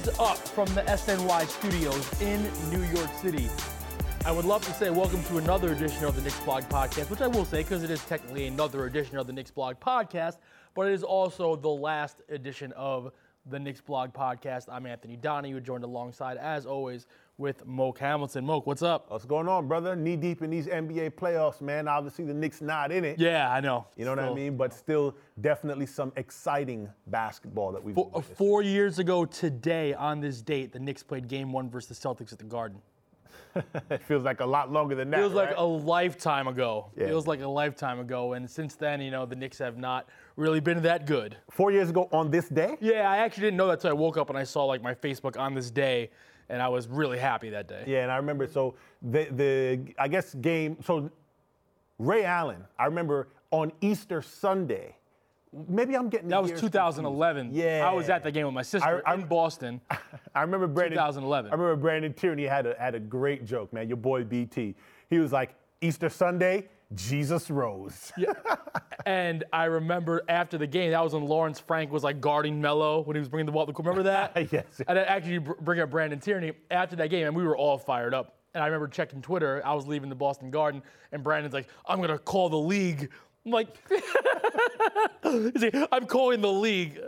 Is up from the SNY studios in New York City? I would love to say welcome to another edition of the Knicks Blog Podcast, which I will say because it is technically another edition of the Knicks Blog Podcast, but it is also the last edition of the Knicks Blog Podcast. I'm Anthony Donahue, joined alongside, as always, with Moke Hamilton. Moke, what's up? What's going on, brother? Knee deep in these NBA playoffs, man. Obviously, the Knicks not in it. Yeah, I know. You know what I mean? But still, definitely some exciting basketball that we've Four, four years ago today, on this date, the Knicks played Game One versus the Celtics at the Garden. It feels like a lot longer than that. Feels like a lifetime ago. Yeah. Feels like a lifetime ago. And since then, you know, the Knicks have not really been that good. Four years ago on this day? Yeah, I actually didn't know that until I woke up and I saw like my Facebook on this day, and I was really happy that day. Yeah, and I remember. So the the I guess game. So Ray Allen. I remember on Easter Sunday. Maybe I'm getting That was 2011. confused. Yeah, I was at the game with my sister I- in Boston. I remember Brandon. 2011. I remember Brandon Tierney had a had a great joke, man. Your boy BT. He was like Easter Sunday, Jesus rose. and I remember after the game, that was when Lawrence Frank was like guarding Melo when he was bringing the ball. to Remember that? Yes. And I actually br- bring up Brandon Tierney after that game, and we were all fired up. And I remember checking Twitter. I was leaving the Boston Garden, and Brandon's like, "I'm gonna call the league." I'm like, like, I'm calling the league.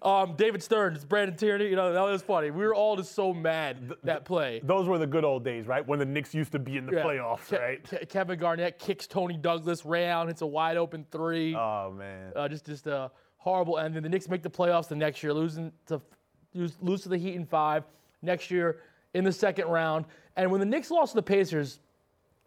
Um, David Stearns, Brandon Tierney, you know, that was funny. We were all just so mad that play. Those were the good old days, right? When the Knicks used to be in the Yeah. playoffs, Ke- right? Ke- Kevin Garnett kicks Toney Douglas, Allen hits a wide open three. Oh man. Uh, just just a horrible ending. The Knicks make the playoffs the next year, losing to lose, lose to the Heat in five. Next year in the second round, and when the Knicks lost to the Pacers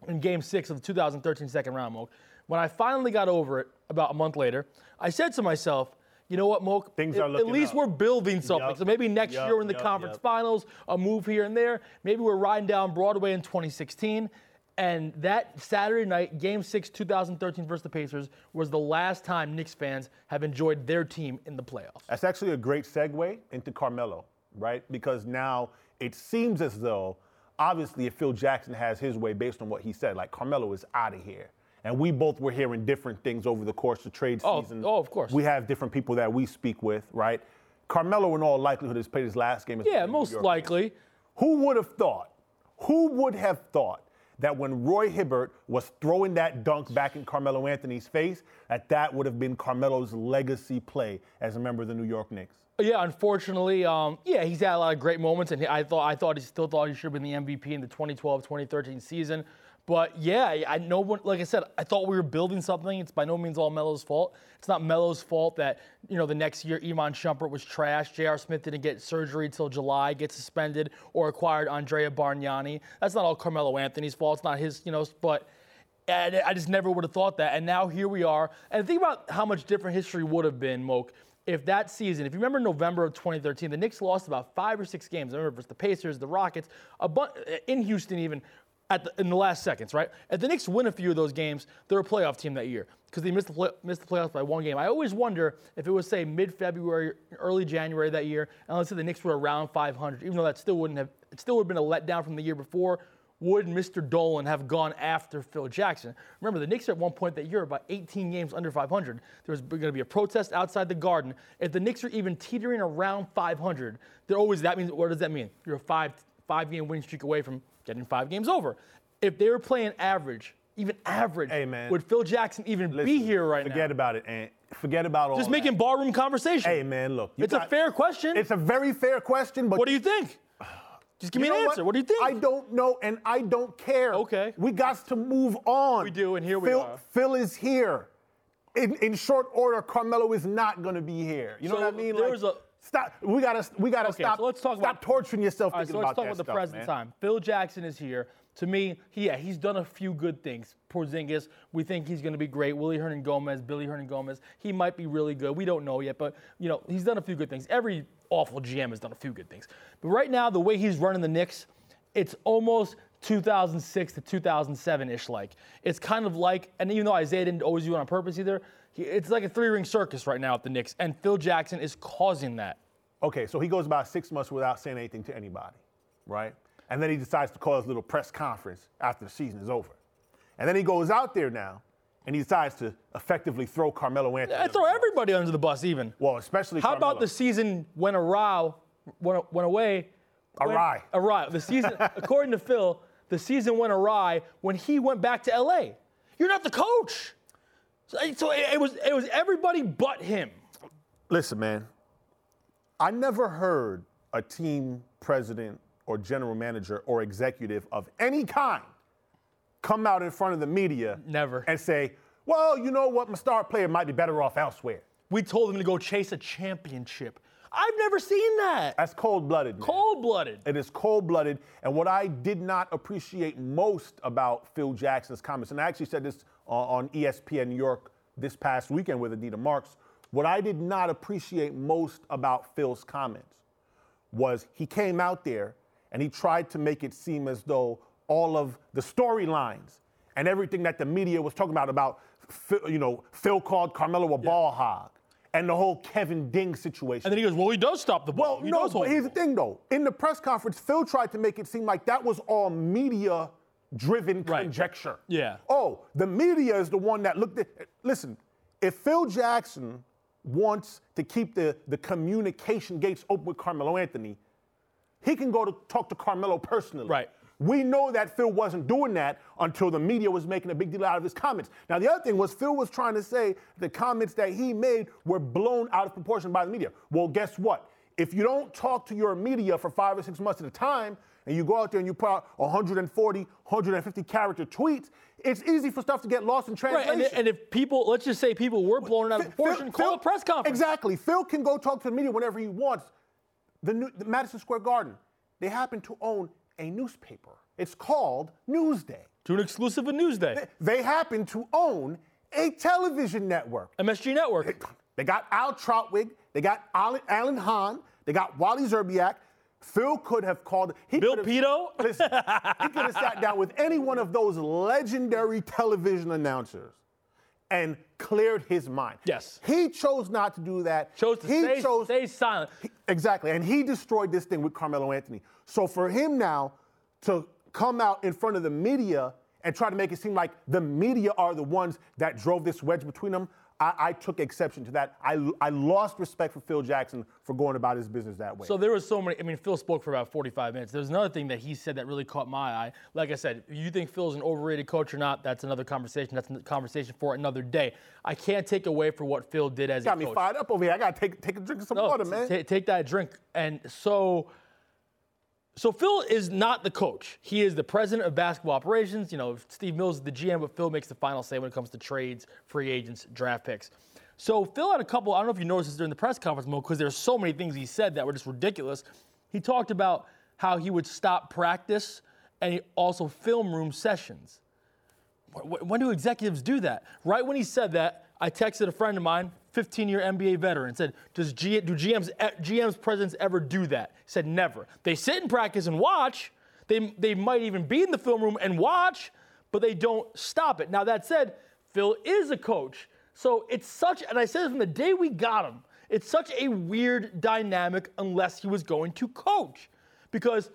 in Game Six of the 2013 second round, Moke, when I finally got over it about a month later, I said to myself. You know what, Moke? Things at, are looking At least up. we're building something. Yup. So maybe next Yup, year we're in the yup, conference finals, a move here and there. Maybe we're riding down Broadway in 2016. And that Saturday night, Game 6, 2013 versus the Pacers, was the last time Knicks fans have enjoyed their team in the playoffs. That's actually a great segue into Carmelo, right? Because now it seems as though, obviously, if Phil Jackson has his way based on what he said, like Carmelo is out of here. And we both were hearing different things over the course of trade Oh, season. oh, of course. We have different people that we speak with, right? Carmelo, in all likelihood, has played his last game. as Yeah, most likely. Who would have thought? Who would have thought that when Roy Hibbert was throwing that dunk back in Carmelo Anthony's face, that that would have been Carmelo's legacy play as a member of the New York Knicks? Yeah, unfortunately, um, yeah, he's had a lot of great moments, and I thought I thought he still thought he should have been the MVP in the 2012-2013 season. But yeah, I know. Like I said, I thought we were building something. It's by no means all Melo's fault. It's not Melo's fault that you know the next year Iman Shumpert was trash. J.R. Smith didn't get surgery till July, get suspended, or acquired Andrea Bargnani. That's not all Carmelo Anthony's fault. It's not his, you know. But and I just never would have thought that. And now here we are. And think about how much different history would have been, Moke, if that season, if you remember November of 2013, the Knicks lost about five or six games. I remember versus the Pacers, the Rockets, a bu- in Houston even. The, in the last seconds, right? If the Knicks win a few of those games, they're a playoff team that year because they missed the play, missed the playoffs by one game. I always wonder if it was say mid-February, early January that year, and let's say the Knicks were around 500, even though that still wouldn't have, it still would have been a letdown from the year before would Mr. Dolan have gone after Phil Jackson? Remember, the Knicks at one point that year, about 18 games under 500. There was going to be a protest outside the Garden. If the Knicks are even teetering around 500, they're always that means what does that mean? You're a five five game win streak away from getting five games over. If they were playing average, even average, Hey, man. would Phil Jackson even be here right forget now? Forget about it, and forget about all Just that. making barroom conversation. Hey, man, look. it's a fair question. It's a very fair question, but what do you think? Just give me an answer. What? do you think? I don't know, and I don't care. Okay. We got to move on. We do, and here we Phil, are. Phil is here. In, in short order, Carmelo is not going to be here. You know what I mean? there Like, was a- stop. We gotta. We gotta Okay, stop. so let's talk stop about- torturing yourself right, so let's talk about the stuff, present man. time. Phil Jackson is here. To me, he, yeah, he's done a few good things. Porzingis, we think he's going to be great. Willy Hernangomez, Billy Hernangomez, he might be really good. We don't know yet, but you know he's done a few good things. Every awful GM has done a few good things. But right now, the way he's running the Knicks, it's almost 2006 to 2007 ish. Like it's kind of like, and even though Isiah didn't always do it on purpose either, he- it's like a three ring circus right now at the Knicks, and Phil Jackson is causing that. Okay, so he goes about six months without saying anything to anybody, right? And then he decides to call his little press conference after the season is over. And then he goes out there now and he decides to effectively throw Carmelo Anthony. Under throw the bus. everybody under the bus, even. Well, especially How Carmelo. about the season when a row went, went away. went Awry. awry. The season, according to Phil, the season went awry when he went back to LA. You're not the coach. So, so it, it was it was everybody but him. Listen, man, I never heard a team president or general manager or executive of any kind come out in front of the media Never. and say, well, you know what, my star player might be better off elsewhere. We told him to go chase a championship. I've never seen that. That's cold blooded. Cold blooded. It is cold blooded. And what I did not appreciate most about Phil Jackson's comments, and I actually said this on, on ESPN New York this past weekend with Anita Marks, what I did not appreciate most about Phil's comments was he came out there and he tried to make it seem as though all of the storylines and everything that the media was talking about, about, you know, Phil called Carmelo a ball hog and the whole Kevin Ding situation. And then he goes, "Well, he does stop the ball. Well, He no, but here's the ball." thing though. In the press conference, Phil tried to make it seem like that was all media driven Right. conjecture. Yeah. Oh, the media is the one that looked at listen, if Phil Jackson wants to keep the, the communication gates open with Carmelo Anthony, he can go to talk to Carmelo personally. Right. We know that Phil wasn't doing that until the media was making a big deal out of his comments. Now, the other thing was Phil was trying to say the comments that he made were blown out of proportion by the media. Well, guess what? If you don't talk to your media for five or six months at a time, and you go out there and you put out 140, 150 character tweets, it's easy for stuff to get lost in Right, translation. and, and if people, let's just say people were blown out of proportion, Phil- call a press conference. Exactly. Phil can go talk to the media whenever he wants. The, new, the Madison Square Garden, they happen to own a newspaper. It's called Newsday. To an exclusive of Newsday, They happen to own a television network. MSG Network. They got Al Trautwig, they got Alan, Alan Hahn, they got Wally Szczerbiak. Phil could have called. He Bill Pidto. Listen, he could have sat down with any one of those legendary television announcers and cleared his mind. Yes. He chose not to do that. Chose to he stay, chose stay silent. Exactly. And he destroyed this thing with Carmelo Anthony. So for him now to come out in front of the media and try to make it seem like the media are the ones that drove this wedge between them, I, I took exception to that. I, I lost respect for Phil Jackson for going about his business that way. So there was so many. I mean, Phil spoke for about 45 minutes. There's another thing that he said that really caught my eye. Like I said, you think Phil's an overrated coach or not, that's another conversation. That's a conversation for another day. I can't take away for what Phil did as got a me fired up over here. I got to take, take a drink of some No, water, man. ta- take that drink. And so, so Phil is not the coach. He is the president of basketball operations. You know, Steve Mills is the GM, but Phil makes the final say when it comes to trades, free agents, draft picks. So Phil had a couple. I don't know if you noticed this during the press conference, Mo, because there's so many things he said that were just ridiculous. He talked about how he would stop practice and he also film room sessions. Wh- wh- When do executives do that? Right when he said that, I texted a friend of mine, 15-year NBA veteran, said, "Does G- do GMs e- eh, GMs presidents ever do that?" He said, "Never. They sit in practice and watch. They they might even be in the film room and watch, but they don't stop it." Now that said, Phil is a coach, so it's such. And I said it from the day we got him. It's such a weird dynamic unless he was going to coach, because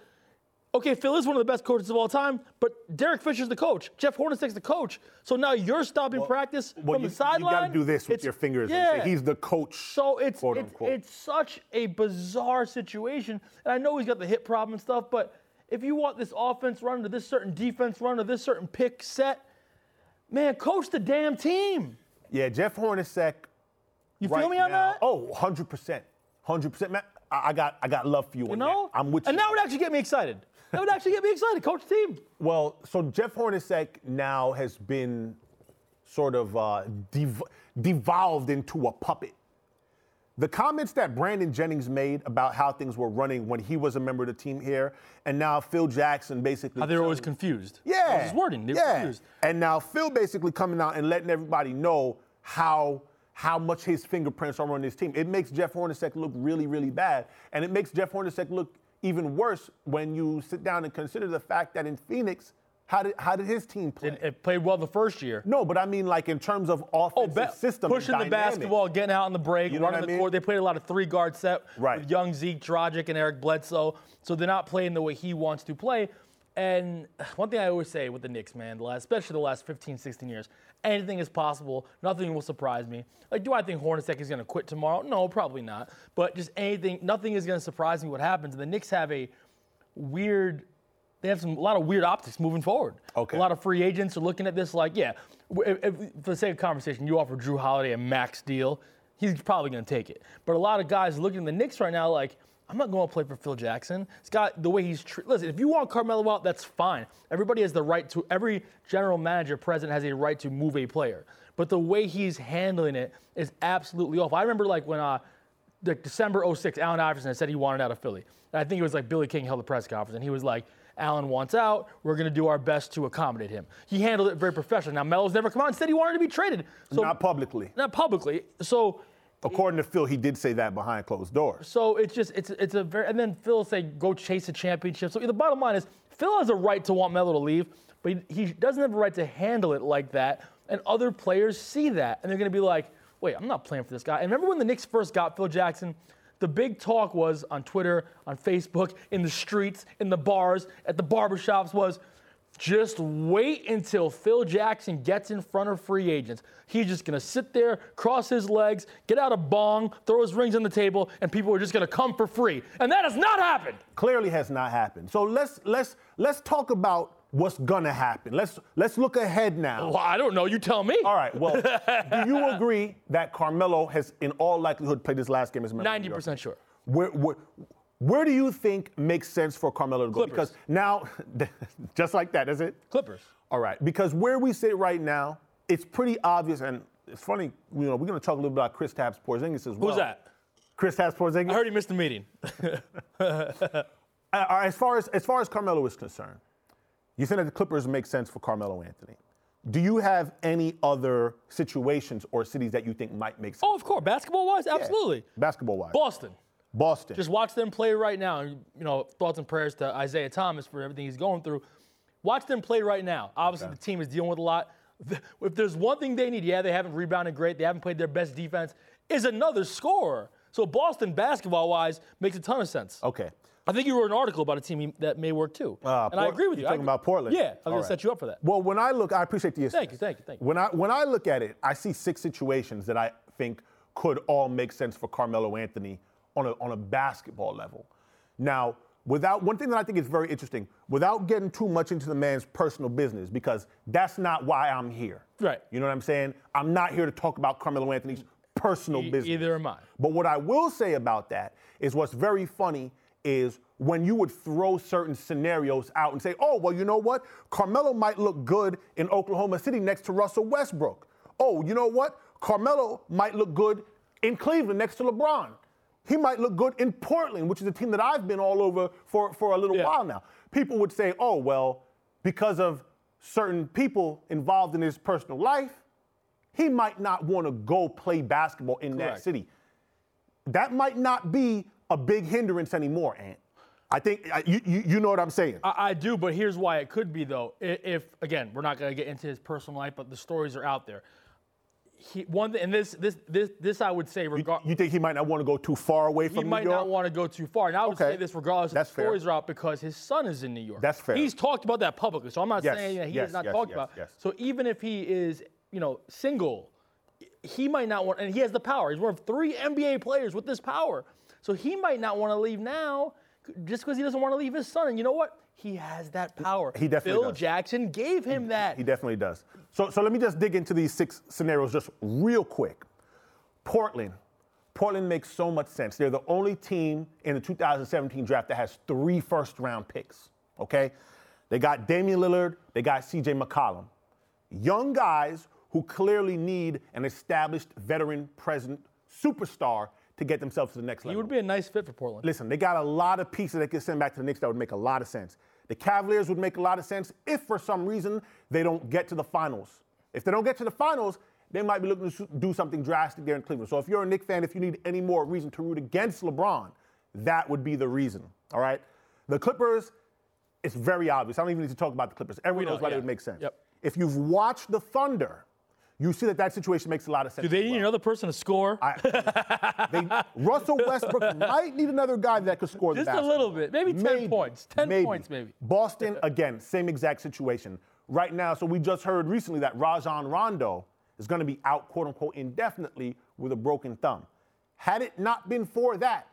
okay, Phil is one of the best coaches of all time, but Derek Fisher's the coach. Jeff Hornacek's the coach. So now you're stopping practice Well, from you, the sideline. You got to do this with It's- your fingers Yeah. and say he's the coach. so it's quote it's, unquote. it's such a bizarre situation, and I know he's got the hip problem and stuff, but if you want this offense run to this certain defense run to this certain pick set, man, coach the damn team. yeah, Jeff Hornacek. You right feel me on that? Oh, 100%. 100%. Man, I, got I got love for you, you on know, that. I'm with and you. that would actually get me excited. That would actually get me excited. Coach the team. Well, so Jeff Hornacek now has been sort of uh, dev- devolved into a puppet. The comments that Brandon Jennings made about how things were running when he was a member of the team here, and now Phil Jackson basically. How they were always confused. Yeah. That was his wording. They were yeah. confused. And now Phil basically coming out and letting everybody know how how much his fingerprints are on this team. It makes Jeff Hornacek look really, really bad. And it makes Jeff Hornacek look even worse when you sit down and consider the fact that in Phoenix, how did how did his team play? It, it played well the first year. no, but I mean like in terms of Oh, offensive ba- system. pushing the basketball, getting out on the break, You know running I the mean? court. They played a lot of three guard set Right. with young Zeke, Dragic, and Eric Bledsoe. So they're not playing the way he wants to play. And one thing I always say with the Knicks, man, the last, especially the last 15, 16 years, anything is possible. Nothing will surprise me. Like, do I think Hornacek is going to quit tomorrow? No, probably not. But just anything, nothing is going to surprise me what happens. And the Knicks have a weird, they have some a lot of weird optics moving forward. Okay. A lot of free agents are looking at this like, yeah, if, if, for the sake of conversation, you offer Jrue Holiday a max deal, he's probably going to take it. But a lot of guys looking at the Knicks right now like, I'm not going to play for Phil Jackson. Scott, the way he's tre- listen. If you want Carmelo out, that's fine. Everybody has the right to. Every general manager, president has a right to move a player. But the way he's handling it is absolutely off. I remember like when uh, December 06, Allen Iverson said he wanted out of Philly. And I think it was like Billy King held a press conference, and he was like, Allen wants out. We're going to do our best to accommodate him. He handled it very professionally. Now, Melo's never come out and said he wanted to be traded. So, Not publicly. not publicly. So According to Phil, he did say that behind closed doors. so it's just it's it's a very and then Phil say go chase a championship. So the bottom line is Phil has a right to want Melo to leave, but he, he doesn't have a right to handle it like that. And other players see that and they're going to be like, wait, I'm not playing for this guy. And remember when the Knicks first got Phil Jackson? The big talk was on Twitter, on Facebook, in the streets, in the bars, at the barbershops was just wait until Phil Jackson gets in front of free agents. He's just gonna sit there, cross his legs, get out a bong, throw his rings on the table, and people are just gonna come for free. And that has not happened. Clearly has not happened. So let's let's let's talk about what's gonna happen. Let's let's look ahead now. Well, I don't know. You tell me. All right. Well, do you agree that Carmelo has, in all likelihood, played this last game as a member of Ninety New York? percent sure. Where, where, where do you think makes sense for Carmelo to go? Clippers. Because now, just like that, is it? Clippers. All right. Because where we sit right now, it's pretty obvious, and it's funny. You know, we're going to talk a little bit about Kristaps Porzingis as well. Who's that? Kristaps Porzingis. I heard he missed the meeting. Uh, as far as as far as Carmelo is concerned, you think that the Clippers make sense for Carmelo Anthony. Do you have any other situations or cities that you think might make sense? oh, of course. Basketball wise, absolutely. Basketball wise. Boston. Boston. Just watch them play right now. You know, thoughts and prayers to Isaiah Thomas for everything he's going through. Watch them play right now. Obviously, the team is dealing with a lot. If there's one thing they need, yeah, they haven't rebounded great. They haven't played their best defense. Is another scorer. So Boston, basketball-wise, makes a ton of sense. okay. I think you wrote an article about a team that may work too, Uh, and I agree with you. you're talking about Portland? Yeah, I'm All gonna set you up for that. Well, when I look, I appreciate the Thank you, thank you, thank you. When I when I look at it, I see six situations that I think could all make sense for Carmelo Anthony on a on a basketball level. Now, without one thing that I think is very interesting, without getting too much into the man's personal business, because that's not why I'm here. Right. You know what I'm saying? I'm not here to talk about Carmelo Anthony's personal E- business. either am I. But what I will say about that is what's very funny is when you would throw certain scenarios out and say, oh, well, you know what? Carmelo might look good in Oklahoma City next to Russell Westbrook. Oh, you know what? Carmelo might look good in Cleveland next to LeBron. He might look good in Portland, which is a team that I've been all over for, for a little Yeah. while now. People would say, oh, well, because of certain people involved in his personal life, he might not want to go play basketball in that city. That might not be a big hindrance anymore, Ant. I think you, you, you know what I'm saying. I, I do, but here's why it could be though. If again, we're not going to get into his personal life, but the stories are out there. He, one and this this this this I would say, regard, you think he might not want to go too far away from New York? He might not want to go too far. And I would Okay. say this regardless That's if the fair. stories are out because his son is in New York. That's fair. He's talked about that publicly, so I'm not Yes, saying that he yes, has not yes, talked about. So even if he is, you know, single, he might not want, and he has the power. He's one of three NBA players with this power. So he might not want to leave now just because he doesn't want to leave his son. And you know what? He has that power. He definitely Phil does. Jackson gave him that. He definitely does. So, so let me just dig into these six scenarios just real quick. Portland. Portland makes so much sense. They're the only team in the 2017 draft that has three first round picks. Okay? They got Damian Lillard, they got CJ McCollum. Young guys who clearly need an established veteran present superstar to get themselves to the next level. he would be a nice fit for Portland. Listen, they got a lot of pieces they could send back to the Knicks that would make a lot of sense. The Cavaliers would make a lot of sense if for some reason they don't get to the finals. If they don't get to the finals, they might be looking to do something drastic there in Cleveland. So if you're a Knicks fan, if you need any more reason to root against LeBron, that would be the reason. All right? The Clippers, it's very obvious. I don't even need to talk about the Clippers. Everyone know, knows why yeah. they would make sense. Yep. If you've watched the Thunder, you see that that situation makes a lot of sense. Do they need well. another person to score? They, Russell Westbrook might need another guy that could score the Just a little bit. Maybe 10 points. 10 points, maybe. Boston, again, same exact situation. Right now, so we just heard recently that Rajon Rondo is going to be out, quote unquote, indefinitely with a broken thumb. Had it not been for that,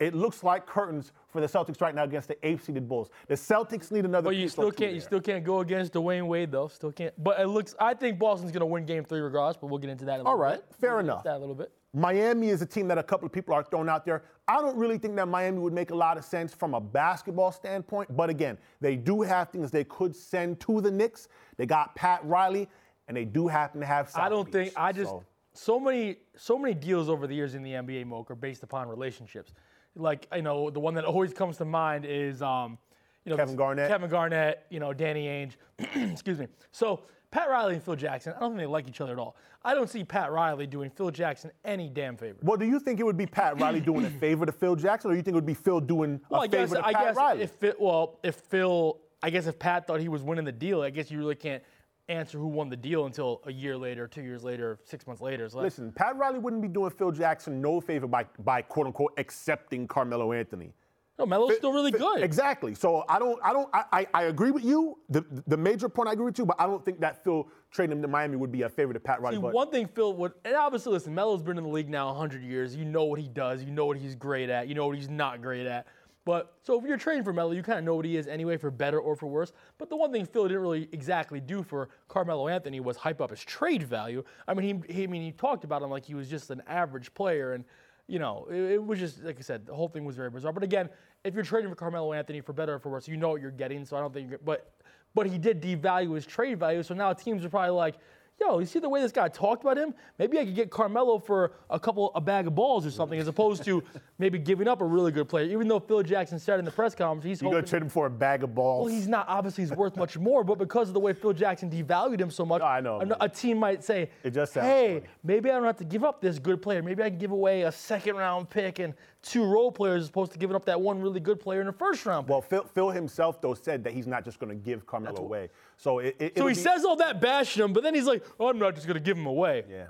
it looks like curtains for the Celtics right now against the eighth-seeded Bulls. The Celtics need another. But you still can't. You still can't go against Dwyane Wade though. Still can't. But it looks. I think Boston's gonna win Game Three regardless. But we'll get into that. In a little right, bit. fair We'll enough. That a little bit. Miami is a team that a couple of people are throwing out there. I don't really think that Miami would make a lot of sense from a basketball standpoint, but again, they do have things they could send to the Knicks. They got Pat Riley, and they do happen to have. South I don't Beach. think. I just So, so many so many deals over the years in the NBA Moke are based upon relationships. Like you know, the one that always comes to mind is um, you know Kevin Garnett. Kevin Garnett. You know, Danny Ainge. Excuse me. So Pat Riley and Phil Jackson. I don't think they like each other at all. I don't see Pat Riley doing Phil Jackson any damn favor. well, do you think it would be Pat Riley doing a favor to Phil Jackson, or do you think it would be Phil doing Well, a I guess favor to I Pat guess Riley? if Phil, well, if Phil, I guess if Pat thought he was winning the deal, I guess you really can't answer who won the deal until a year later, two years later, six months later. So Listen, Pat Riley wouldn't be doing Phil Jackson no favor by, by quote unquote accepting Carmelo Anthony. no, Melo's still really good. Exactly. So I don't, I don't, I, I, I agree with you. The, the major point I agree with you, but I don't think that Phil trading him to Miami would be a favor to Pat Riley. See, but one thing Phil would, and obviously, listen, Melo's been in the league now 100 years. You know what he does. You know what he's great at. You know what he's not great at. But so if you're trading for Melo, you kind of know what he is anyway, for better or for worse. But the one thing Phil didn't really exactly do for Carmelo Anthony was hype up his trade value. I mean, he, he I mean, he talked about him like he was just an average player, and you know, it, it was just like I said, the whole thing was very bizarre. But again, if you're trading for Carmelo Anthony for better or for worse, you know what you're getting. So I don't think, but but he did devalue his trade value. So now teams are probably like, yo, you see the way this guy talked about him? Maybe I could get Carmelo for a couple, a bag of balls or something, as opposed to maybe giving up a really good player. Even though Phil Jackson said in the press conference, he's hoping. gonna trade him for a bag of balls. well, he's not. Obviously, he's worth much more, but because of the way Phil Jackson devalued him so much, I know, a, a team might say, It just "Hey, funny. maybe I don't have to give up this good player. Maybe I can give away a second round pick and two role players as opposed to giving up that one really good player in the first round." well, Phil, Phil himself though said that he's not just gonna give Carmelo away. So it, it, so he be- says all that bashing him, but then he's like, "Oh, I'm not just gonna give him away." yeah.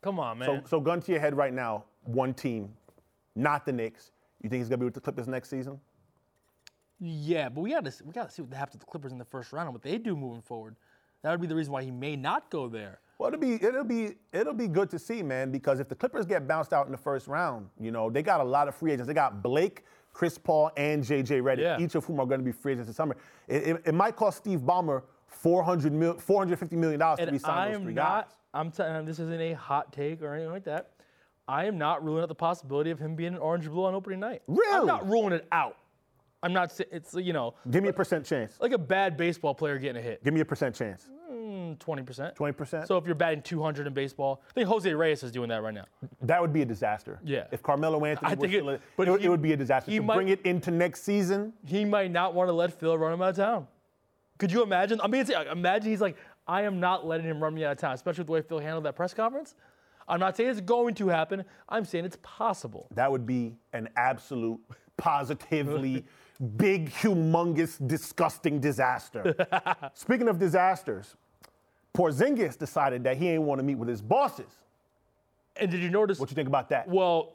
Come on, So, man. so gun to your head right now, one team, not the Knicks. You think he's gonna be with the Clippers next season? yeah, but we gotta we gotta see what happens to the Clippers in the first round and what they do moving forward. That would be the reason why he may not go there. Well, it'll be it'll be it'll be good to see, man, because if the Clippers get bounced out in the first round, you know, they got a lot of free agents. They got Blake, Chris Paul, and JJ Redick, Yeah. each of whom are going to be free agents this summer. It, it, it might cost Steve Ballmer 400 mil, 450 million dollars to And resign I those am three not. guys. I'm telling. This isn't a hot take or anything like that. I am not ruling out the possibility of him being an orange and blue on opening night. Really? I'm not ruling it out. I'm not. It's you know Give me a percent chance. like a bad baseball player getting a hit. Give me a percent chance. Twenty percent. 20%? So if you're batting 200 in baseball, I think Jose Reyes is doing that right now. That would be a disaster. Yeah. If Carmelo Anthony I think it- it, would- he- it would be a disaster. he To might- bring it into next season, He might not want to let Phil run him out of town. Could you imagine? I mean, it's, imagine he's like, I am not letting him run me out of town, especially with the way Phil handled that press conference. I'm not saying it's going to happen. I'm saying it's possible. that would be an absolute, positively big, humongous, disgusting disaster. Speaking of disasters, Porzingis decided that he ain't want to meet with his bosses. And did you notice? What you think about that? Well,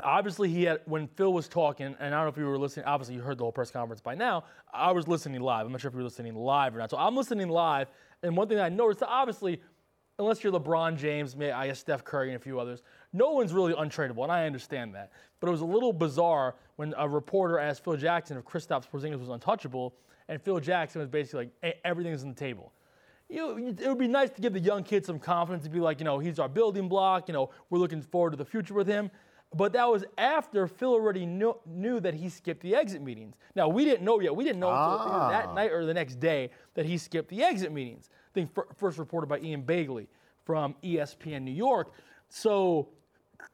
obviously he had when Phil was talking, and I don't know if you were listening. Obviously, you heard the whole press conference by now. I was listening live. I'm not sure if you were listening live or not. So I'm listening live, and one thing I noticed, obviously, unless you're LeBron James, may I guess Steph Curry and a few others, no one's really untradeable, and I understand that. But it was a little bizarre when a reporter asked Phil Jackson if Kristaps Porzingis was untouchable, and Phil Jackson was basically like, "Eh, everything's on the table you know, it would be nice to give the young kids some confidence to be like, you know, he's our building block. You know, we're looking forward to the future with him. But that was after Phil already knew, knew that he skipped the exit meetings. Now we didn't know yet. We didn't know until that ah. night or the next day that he skipped the exit meetings. I think fir- first reported by Ian Begley from ESPN New York. So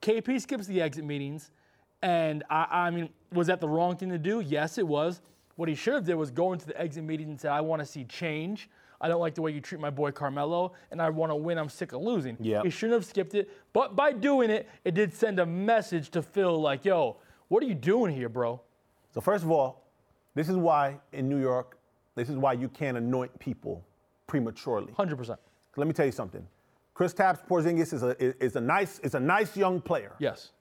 KP skips the exit meetings, and I, I mean, was that the wrong thing to do? Yes, it was. What he should have did was go into the exit meeting and say, "I want to see change. I don't like the way you treat my boy Carmelo, and I want to win. I'm sick of losing." Yep. He shouldn't have skipped it, but by doing it, it did send a message to Phil, like, "Yo, what are you doing here, bro?" So first of all, this is why in New York, this is why you can't anoint people prematurely. Hundred percent. Let me tell you something. Kristaps Porzingis is a is a nice is a nice young player. Yes.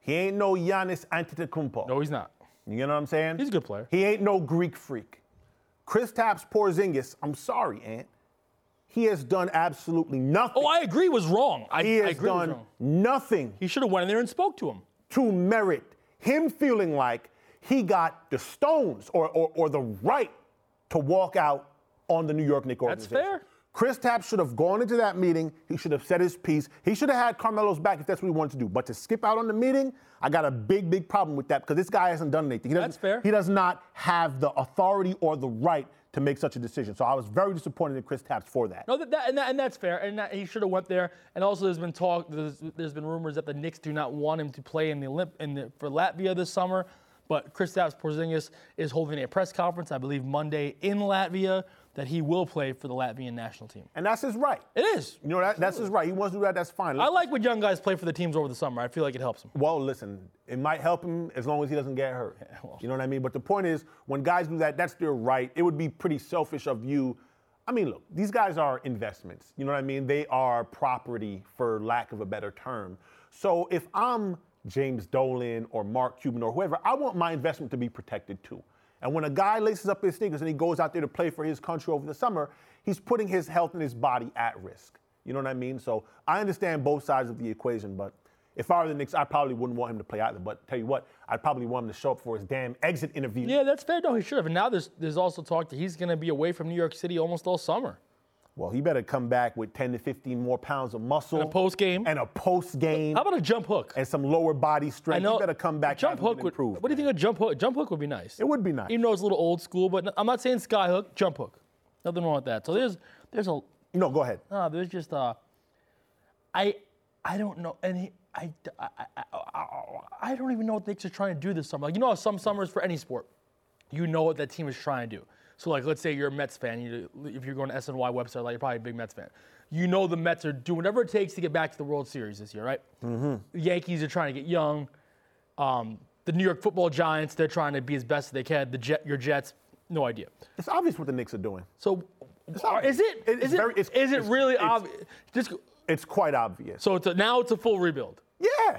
He ain't no Giannis Antetokounmpo. No, he's not. You know what I'm saying? He's a good player. He ain't no Greek freak. Kristaps Porzingis, I'm sorry, Ant. He has done absolutely nothing. Oh, I agree. Was wrong. I, he I has agree. Done nothing He should have went in there and spoke to him. to merit him feeling like he got the stones or, or, or the right to walk out on the New York Knicks That's organization. fair. Chris Tapp should have gone into that meeting. He should have said his piece. He should have had Carmelo's back if that's what he wanted to do. But to skip out on the meeting, I got a big, big problem with that because this guy hasn't done anything. He That's fair. He does not have the authority or the right to make such a decision. So I was very disappointed in Kristaps for that. No, that, that, and, that, and that's fair. And he should have went there. And also, there's been talk. There's, there's been rumors that the Knicks do not want him to play in the Olymp in the, for Latvia this summer. But Chris Kristaps Porzingis is holding a press conference, I believe Monday in Latvia, that he will play for the Latvian national team. And that's his right. It is. You know, that, that's his right. He wants to do that, that's fine. I like when young guys play for the teams over the summer. I feel like it helps them. Well, listen, it might help him as long as he doesn't get hurt. well. You know what I mean? But the point is, when guys do that, that's their right. It would be pretty selfish of you. I mean, look, these guys are investments. You know what I mean? They are property, for lack of a better term. So if I'm James Dolan or Mark Cuban or whoever, I want my investment to be protected too. And when a guy laces up his sneakers and he goes out there to play for his country over the summer, he's putting his health and his body at risk. You know what I mean? So I understand both sides of the equation, but if I were the Knicks, I probably wouldn't want him to play either. But tell you what, I'd probably want him to show up for his damn exit interview. Yeah, that's fair. No, he should have. And now there's there's also talk that he's going to be away from New York City almost all summer. Well, he better come back with 10 to 15 more pounds of muscle. And a post game. And a post game. How about a jump hook? and some lower body strength. I know. He better come back Jump hook would. improved, what do you think of jump hook? Jump hook would be nice. It would be nice. Even though it's a little old school, but I'm not saying sky hook. Jump hook. Nothing wrong with that. So there's there's a No, go ahead. no, there's just uh, I I don't know, and he, I, I, I, I, I don't even know what Knicks are trying to do this summer. Like you know, how some summers for any sport, you know what that team is trying to do. So like, let's say you're a Mets fan. You, if you're going to SNY website, like you're probably a big Mets fan. You know the Mets are doing whatever it takes to get back to the World Series this year, right? Mm-hmm. The Yankees are trying to get young. Um, the New York Football Giants, they're trying to be as best as they can. The Jet, your Jets, no idea. It's obvious what the Knicks are doing. So, are- is it? It's Is it? very- it's- is it really obvious? Just It's quite obvious. so it's a, now it's a full rebuild. Yeah.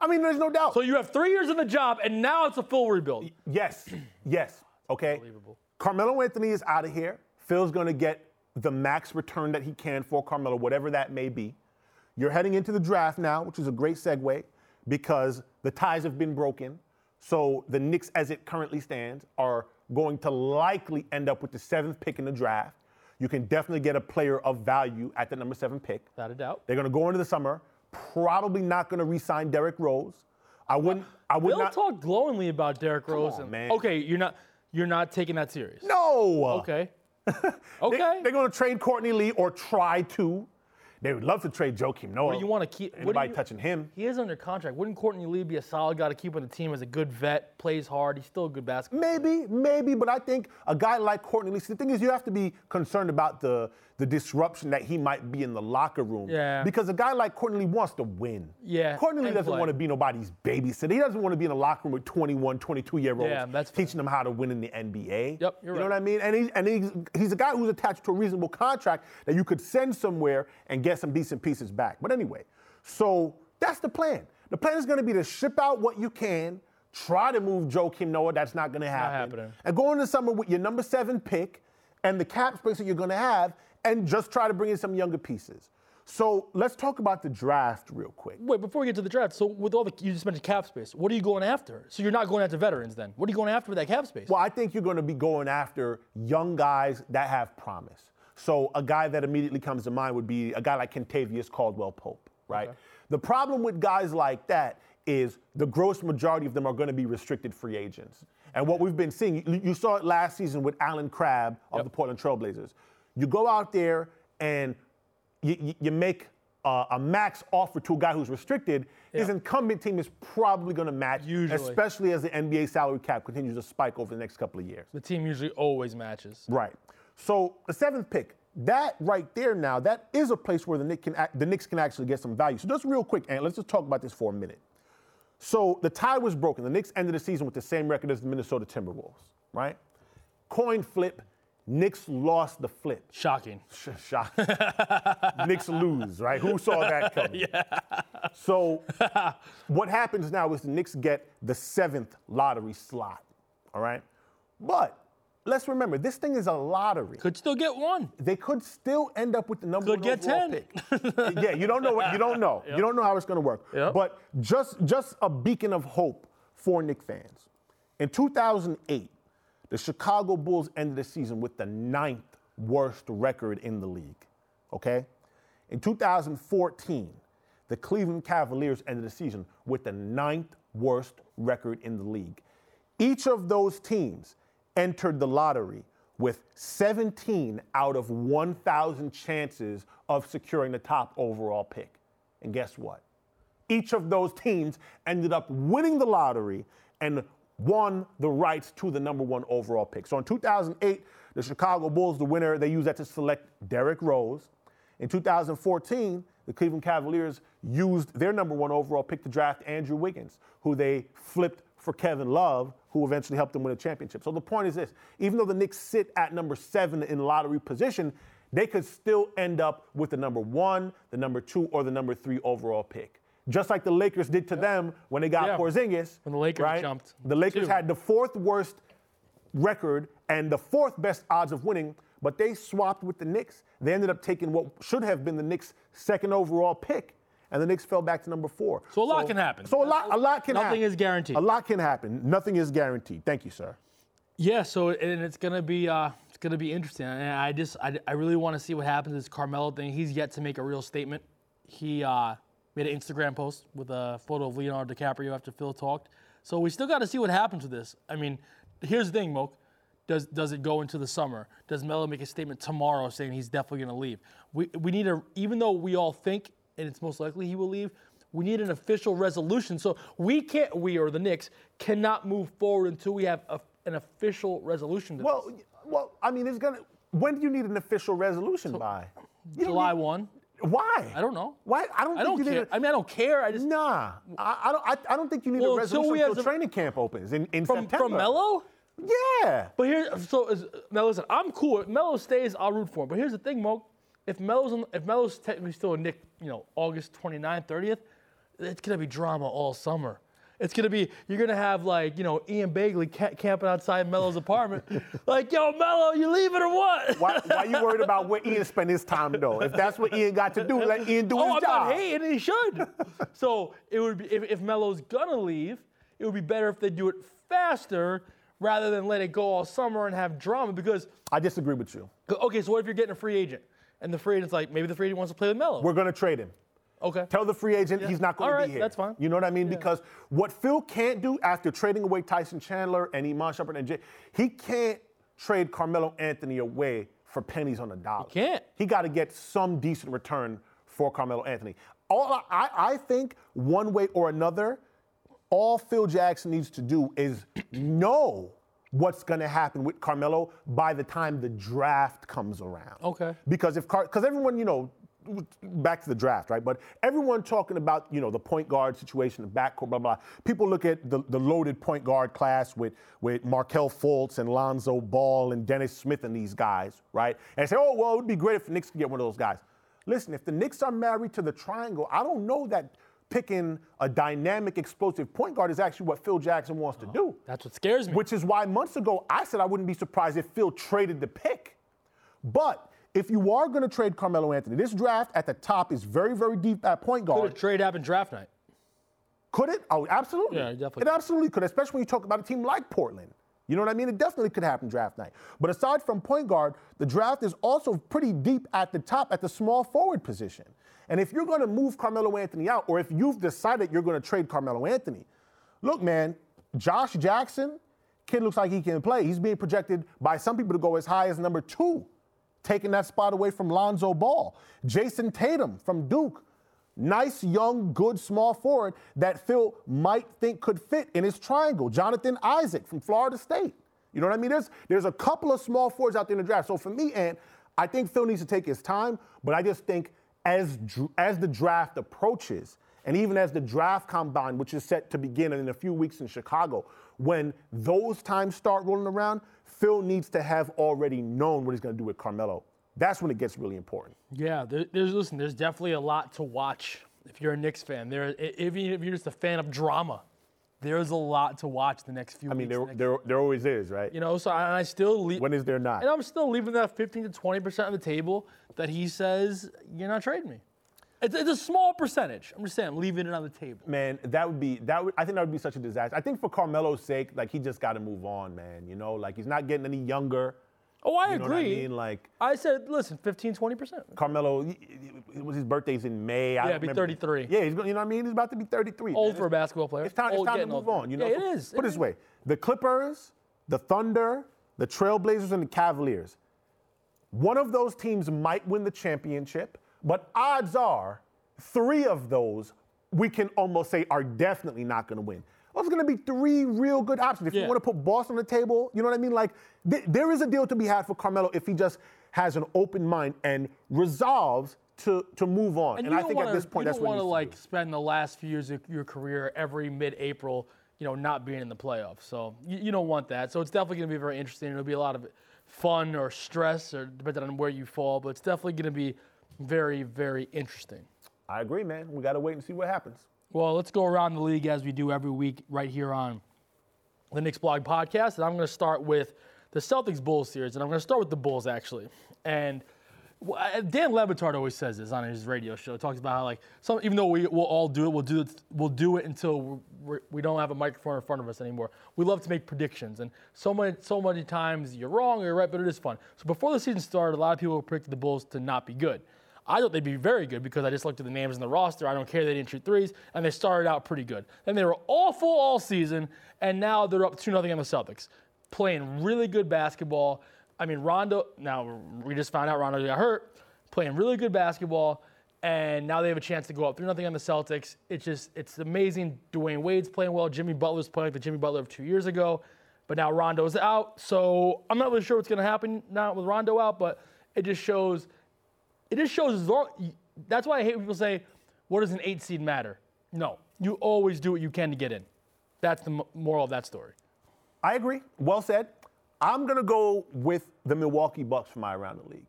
I mean, there's no doubt. So you have three years in the job, and now it's a full rebuild. yes, yes, okay. Unbelievable. Carmelo Anthony is out of here. Phil's going to get the max return that he can for Carmelo, whatever that may be. You're heading into the draft now, which is a great segue because the ties have been broken. So the Knicks, as it currently stands, are going to likely end up with the seventh pick in the draft. You can definitely get a player of value at the number seven pick. Without a doubt. They're going to go into the summer. Probably not going to re-sign Derrick Rose. I wouldn't. I would Bill not. talked glowingly about Derrick Rose. on, and- man. Okay, you're not you're not taking that serious. no. Okay. Okay. They're going to trade Courtney Lee or try to. They would love to trade Joakim Noah. what do you want to keep? Anybody you- touching him? He is under contract. Wouldn't Courtney Lee be a solid guy to keep on the team as a good vet, plays hard? He's still a good basketball. Maybe, maybe, but I think a guy like Courtney Lee. See, the thing is, you have to be concerned about the the disruption that he might be in the locker room. Yeah. Because a guy like Courtney Lee wants to win. Yeah, Courtney Lee doesn't play. want to be nobody's babysitter. He doesn't want to be in a locker room with 21, 22 year olds Yeah, that's fair. teaching them how to win in the NBA. Yep, you're You know what I mean? And he and he's he's a guy who's attached to a reasonable contract that you could send somewhere and get some decent pieces back. But anyway, so that's the plan. The plan is going to be to ship out what you can. Try to move Joakim Noah. That's not going to happen. Not happening. And go into summer with your number seven pick and the cap space that you're going to have, and just try to bring in some younger pieces. So let's talk about the draft real quick. Wait, before we get to the draft, so with all the you just mentioned cap space, what are you going after? So you're not going after veterans then? What are you going after with that cap space? Well, I think you're going to be going after young guys that have promise. So a guy that immediately comes to mind would be a guy like Kentavious Caldwell Pope, right? The problem with guys like that is the gross majority of them are going to be restricted free agents. And what we've been seeing, you- you saw it last season with Allen Crabbe of Yep. the Portland Trailblazers. You go out there and you, you, make uh, a max offer to a guy who's restricted, his incumbent team is probably going to match, Usually. especially as the NBA salary cap continues to spike over the next couple of years. the team usually always matches. Right. So the seventh pick, that right there now, that is a place where the Knicks can act, the Knicks can actually get some value. So just real quick, and let's just talk about this for a minute. So the tie was broken. The Knicks ended the season with the same record as the Minnesota Timberwolves, right? Coin flip. Knicks lost the flip. Shocking. Sh- Shock. Knicks lose, right? Who saw that coming? Yeah. So what happens now is the Knicks get the seventh lottery slot. All right. But let's remember, this thing is a lottery. Could still get one. They could still end up with the number Could one get overall 10. pick. yeah, you don't know what you don't know. You don't know how it's going to work. Yep. But just just a beacon of hope for Knick fans. In 2008, the Chicago Bulls ended the season with the ninth worst record in the league. Okay? In 2014, the Cleveland Cavaliers ended the season with the ninth worst record in the league. Each of those teams entered the lottery with 17 out of 1,000 chances of securing the top overall pick. And guess what? Each of those teams ended up winning the lottery and won the rights to the number one overall pick. So in 2008, the Chicago Bulls, the winner, they used that to select Derrick Rose. In 2014, the Cleveland Cavaliers used their number one overall pick to draft Andrew Wiggins, who they flipped for Kevin Love, who eventually helped them win a championship. So the point is this even though the Knicks sit at number seven in lottery position, they could still end up with the number one, the number two, or the number three overall pick. Just like the Lakers did to them when they got Yeah. Porzingis. When the Lakers right? jumped The Lakers two. had the fourth worst record and the fourth best odds of winning, but they swapped with the Knicks. They ended up taking what should have been the Knicks' second overall pick, and the Knicks fell back to number four. So a lot can happen. So a lot, a lot can happen. Nothing is guaranteed. A lot can happen. Nothing is guaranteed. Thank you, sir. Yeah, so and it's gonna be uh, it's gonna be interesting, and I just I, I really want to see what happens with this Carmelo thing. He's yet to make a real statement. He uh, made an Instagram post with a photo of Leonardo DiCaprio after Phil talked. So we still got to see what happens with this. I mean, here's the thing, Moke. Does does it go into the summer? Does Melo make a statement tomorrow saying he's definitely going to leave? We we need a even though we all think and it's most likely he will leave. We need an official resolution. So we can't we or the Knicks cannot move forward until we have a, an official resolution. To Well, well, I mean, it's gonna. When do you need an official resolution by? You July need- one. Why? I don't know. Why? I don't. I think don't you care. Need I mean, I don't care. I a, just nah, I, I don't. I, I don't think you need Well, a until resolution we until some- training camp opens in, in from September. from Melo. Yeah. But here, so is, now listen, I'm cool. If Melo stays, I'll root for him. But here's the thing, Mo. If Melo's on, if Melo's technically still a Nick, you know, August 29th, 30th, it's gonna be drama all summer. It's gonna be you're gonna have like you know Ian Begley ca- camping outside Melo's apartment, like yo Melo, you leaving or what? Why, why you worried about where Ian spent his time though? If that's what Ian got to do, let Ian do oh, his I'm job. not hating. He should. so it would be if, if Melo's gonna leave, it would be better if they do it faster rather than let it go all summer and have drama because I disagree with you. Okay, so what if you're getting a free agent? And the free agent's like, maybe the free agent wants to play with Melo. We're gonna trade him. Okay. Tell the free agent he's not going All to right, be here. that's fine. You know what I mean? Because what Phil can't do after trading away Tyson Chandler and Iman Shumpert and Jay, he can't trade Carmelo Anthony away for pennies on the dollar. He can't. He got to get some decent return for Carmelo Anthony. All I, I think one way or another, all Phil Jackson needs to do is know what's going to happen with Carmelo by the time the draft comes around. Okay. Because if because everyone you know back to the draft right, but everyone talking about you know the point guard situation, the backcourt, blah blah. People look at the, the loaded point guard class with with Markelle Fultz and Lonzo Ball and Dennis Smith and these guys, right? And say, oh well, it would be great if the Knicks could get one of those guys. Listen, if the Knicks are married to the triangle, I don't know that picking a dynamic, explosive point guard is actually what Phil Jackson wants to uh-huh. do. That's what scares me. Which is why months ago I said I wouldn't be surprised if Phil traded the pick. But if you are going to trade Carmelo Anthony, this draft at the top is very, very deep at point guard. Could a trade happen draft night? Could it? Oh, absolutely. Yeah, definitely. It absolutely could, especially when you talk about a team like Portland. You know what I mean? It definitely could happen draft night. But aside from point guard, the draft is also pretty deep at the top at the small forward position. And if you're going to move Carmelo Anthony out, or if you've decided you're going to trade Carmelo Anthony, look, man, Josh Jackson, kid looks like he can play. He's being projected by some people to go as high as number two, taking that spot away from Lonzo Ball. Jayson Tatum from Duke, nice, young, good small forward that Phil might think could fit in his triangle. Jonathan Isaac from Florida State. You know what I mean? There's, there's a couple of small forwards out there in the draft. So for me, Ant, I think Phil needs to take his time, but I just think as, as the draft approaches and even as the draft combine, which is set to begin in a few weeks in Chicago, when those times start rolling around, Phil needs to have already known what he's going to do with Carmelo. That's when it gets really important. Yeah, there, there's listen. There's definitely a lot to watch if you're a Knicks fan. There, if, you, if you're just a fan of drama, there's a lot to watch the next few I mean, weeks. there, there, there always is, right? you know, so I, and I still leave. when is there not? And I'm still leaving that 15 to 20 percent on the table that he says you're not trading me. It's, it's a small percentage. I'm just saying, I'm leaving it on the table. Man, that would be that. Would, I think that would be such a disaster. I think for Carmelo's sake, like he just got to move on, man. You know, like he's not getting any younger. Oh, I You know agree. what I mean? Like I said, listen, 15, 20 percent. Carmelo, he- he- it was his birthday's in May. I Yeah, don't be 33. Yeah, he's going. You know what I mean? He's about to be 33. Old man. for a basketball player. It's time, it's time to move old. on. You know, Yeah, it is. Put it It this is. way: the Clippers, the Thunder, the Trailblazers, and the Cavaliers. One of those teams might win the championship, but odds are three of those we can almost say are definitely not going to win. Those are going to be three real good options. If you want to put Boston on the table, you know what I mean? Like, th- there is a deal to be had for Carmelo if he just has an open mind and resolves to, to move on. And, you I think wanna, at this point, you that's don't want to like spend the last few years of your career every mid-April, you know, not being in the playoffs. So you, you don't want that. So it's definitely going to be very interesting. It'll be a lot of fun or stress, or depending on where you fall. But it's definitely going to be very, very interesting. I agree, man. We got to wait and see what happens. Well, let's go around the league as we do every week right here on the Knicks Blog Podcast. And I'm going to start with the Celtics Bulls series. And I'm going to start with the Bulls, actually. And Dan Le Batard always says this on his radio show. He talks about how, like, some, even though we will all do it, we'll do it, we'll do it until we're, we don't have a microphone in front of us anymore. We love to make predictions. And so many, so many times you're wrong or you're right, but it is fun. So before the season started, a lot of people predicted the Bulls to not be good. I thought they'd be very good because I just looked at the names in the roster. I don't care they didn't shoot threes, and they started out pretty good. Then they were awful all season, and now they're up 2 0 on the Celtics, playing really good basketball. I mean, Rondo, now we just found out Rondo got hurt, playing really good basketball, and now they have a chance to go up 3 0 on the Celtics. It's just, it's amazing. Dwyane Wade's playing well. Jimmy Butler's playing like the Jimmy Butler of two years ago, but now Rondo's out. So I'm not really sure what's going to happen now with Rondo out, but it just shows it just shows as long. That's why I hate when people say, "What does an eight seed matter?" No, you always do what you can to get in. That's the m- moral of that story. I agree. Well said. I'm going to go with the Milwaukee Bucks for my around the league.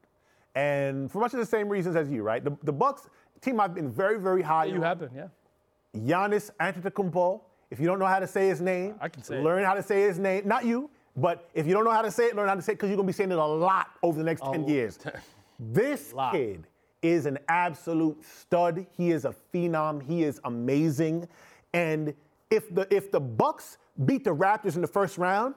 And for much of the same reasons as you, right? The, the Bucks team I've been very, very high You on. have been, yeah. Giannis Antetokounmpo. If you don't know how to say his name, I can say it. learn how to say his name. Not you, but if you don't know how to say it, learn how to say it because you're going to be saying it a lot over the next 10 Oh, years. This kid is an absolute stud. He is a phenom. He is amazing. And if the if the Bucks beat the Raptors in the first round,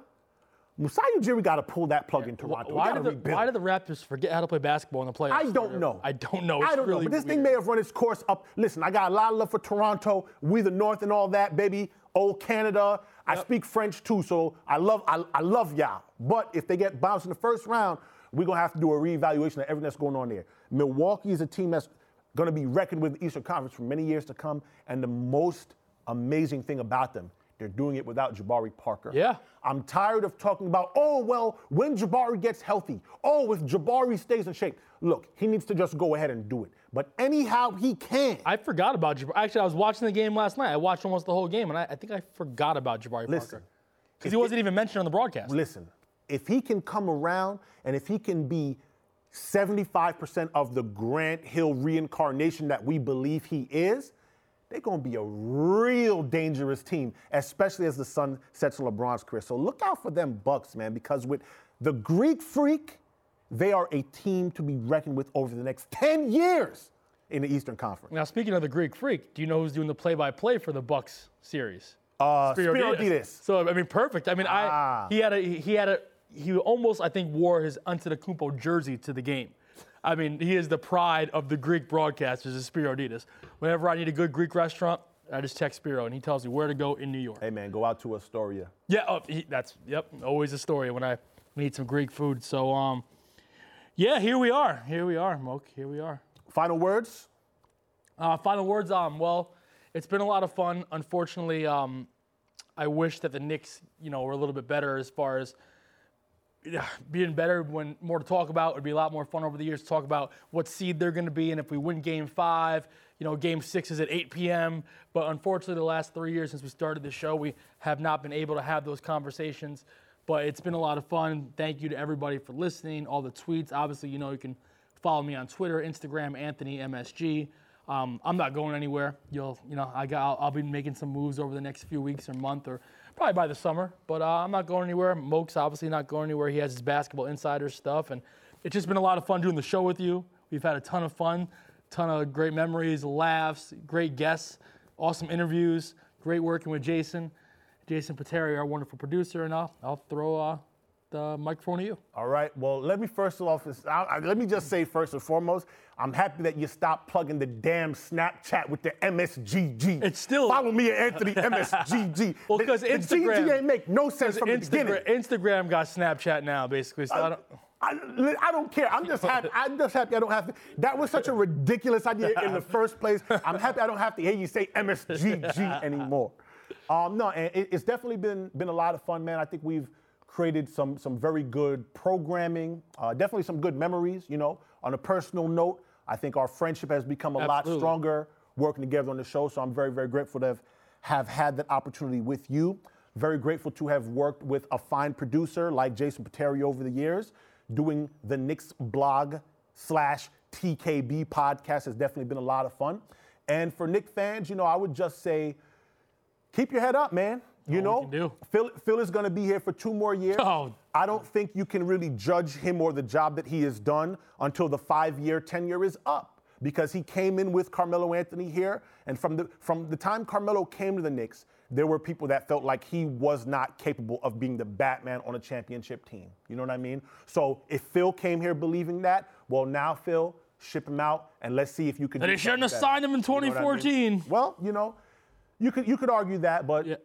Masai Ujiri got to pull that plug in Toronto. Why did, the, why did the Raptors forget how to play basketball in the playoffs? I don't know. I don't know. It's I don't really know. But this thing may have run its course up. Listen, I got a lot of love for Toronto. We the North and all that, baby. Old Canada. I speak French too, so I love I, I love y'all. But if they get bounced in the first round, we're gonna have to do a reevaluation of everything that's going on there. Milwaukee is a team that's gonna be reckoned with the Eastern Conference for many years to come. And the most amazing thing about them, they're doing it without Jabari Parker. Yeah. I'm tired of talking about, oh, well, when Jabari gets healthy, oh, if Jabari stays in shape. Look, he needs to just go ahead and do it. But anyhow he can. I forgot about Jabari. Actually, I was watching the game last night. I watched almost the whole game, and I, I think I forgot about Jabari Listen, Parker because he wasn't even mentioned on the broadcast. Listen, if he can come around and if he can be 75% of the Grant Hill reincarnation that we believe he is, they're going to be a real dangerous team, especially as the sun sets on LeBron's career. So look out for them Bucks, man, because with the Greek freak, they are a team to be reckoned with over the next 10 years in the Eastern Conference. Now, speaking of the Greek Freak, do you know who's doing the play-by-play for the Bucks series? Uh, Spero Spiriditas. So I mean, perfect. I mean, Ah. I he had a he had a he almost I think wore his Antetokounmpo jersey to the game. I mean, he is the pride of the Greek broadcasters, is Spero Dedes. Whenever I need a good Greek restaurant, I just text Spero and he tells me where to go in New York. Hey, man, go out to Astoria. Yeah, oh, he, that's yep, always Astoria when I need some Greek food. So um, yeah, here we are. Here we are, Moke. Here we are. Final words? Uh, final words. Um, well, it's been a lot of fun. Unfortunately, um, I wish that the Knicks, you know, were a little bit better as far as being better when more to talk about. It'd be a lot more fun over the years to talk about what seed they're going to be and if we win game five. You know, game six is at 8 p.m. But unfortunately, the last three years since we started the show, we have not been able to have those conversations. But it's been a lot of fun. Thank you to everybody for listening, all the tweets. Obviously, you know, you can follow me on Twitter, Instagram, Anthony MSG. Um, I'm not going anywhere. You'll, you know, I got, I'll, I'll, be making some moves over the next few weeks or month or probably by the summer. But uh, I'm not going anywhere. Moke's obviously not going anywhere. He has his basketball insider stuff, and it's just been a lot of fun doing the show with you. We've had a ton of fun, ton of great memories, laughs, great guests, awesome interviews, great working with Jason, Jason Pateri, our wonderful producer, and I'll, I'll throw uh, the microphone to you. All right. Well, let me first of all, let me just say first and foremost, I'm happy that you stopped plugging the damn Snapchat with the MSGG. It's still follow me at Anthony MSGG. well, because Instagram the GG ain't make no sense from Instagram, the beginning. Instagram got Snapchat now, basically. So uh, I don't. I, I, don't care. I'm just happy. I'm just happy I don't have to. That was such a ridiculous idea in the first place. I'm happy I don't have to hear you say MSGG anymore. Um, no, and it, it's definitely been been a lot of fun, man. I think we've created some some very good programming, uh, definitely some good memories. You know, on a personal note, I think our friendship has become a Absolutely. lot stronger working together on the show. So I'm very very grateful to have, have had that opportunity with you. Very grateful to have worked with a fine producer like Jason Pateri over the years, doing the Knicks blog slash TKB podcast has definitely been a lot of fun. And for Knick fans, you know, I would just say, keep your head up, man. You know, Phil, Phil is going to be here for two more years. Oh. I don't think you can really judge him or the job that he has done until the five-year tenure is up because he came in with Carmelo Anthony here, and from the from the time Carmelo came to the Knicks, there were people that felt like he was not capable of being the Batman on a championship team. You know what I mean? So if Phil came here believing that, well, now Phil, ship him out and let's see if you can. And they shouldn't have signed him in 2014. You know I mean? Well, you know, you could you could argue that, but. Yeah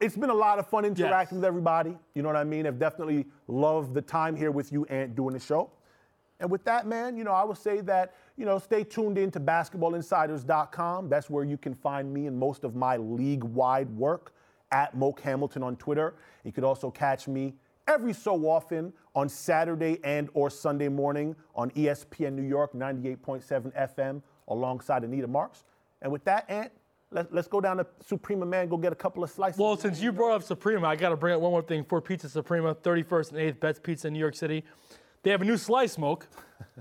it's been a lot of fun interacting yes. with everybody. You know what I mean? I've definitely loved the time here with you and doing the show. And with that, man, you know, I would say that, you know, stay tuned in to basketballinsiders.com. That's where you can find me and most of my league wide work at Moke Hamilton on Twitter. You could also catch me every so often on Saturday and or Sunday morning on ESPN New York 98.7 FM alongside Anita Marks. And with that, Ant, let, us go down to Suprema, man, go get a couple of slices. Well, since you brought up Suprema, I got to bring up one more thing for Pizza Suprema, 31st and 8th Best Pizza in New York City. They have a new slice smoke.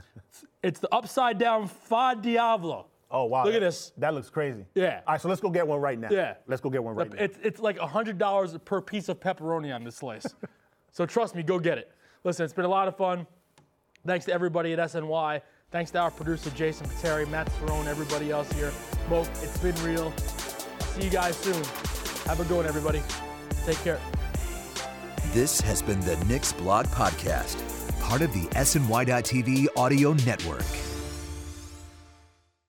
it's the upside down Fra Diavolo. Oh wow! Look at this. That looks crazy. Yeah. All right, so let's go get one right now. Yeah. Let's go get one right now. It's, it's like hundred dollars per piece of pepperoni on this slice. so trust me, go get it. Listen, it's been a lot of fun. Thanks to everybody at SNY. Thanks to our producer Jason Pateri, Matt Cerrone, everybody else here. Moke, it's been real. See you guys soon. Have a good one, everybody. Take care. This has been the Knicks Blog Podcast, part of the SNY.TV audio network.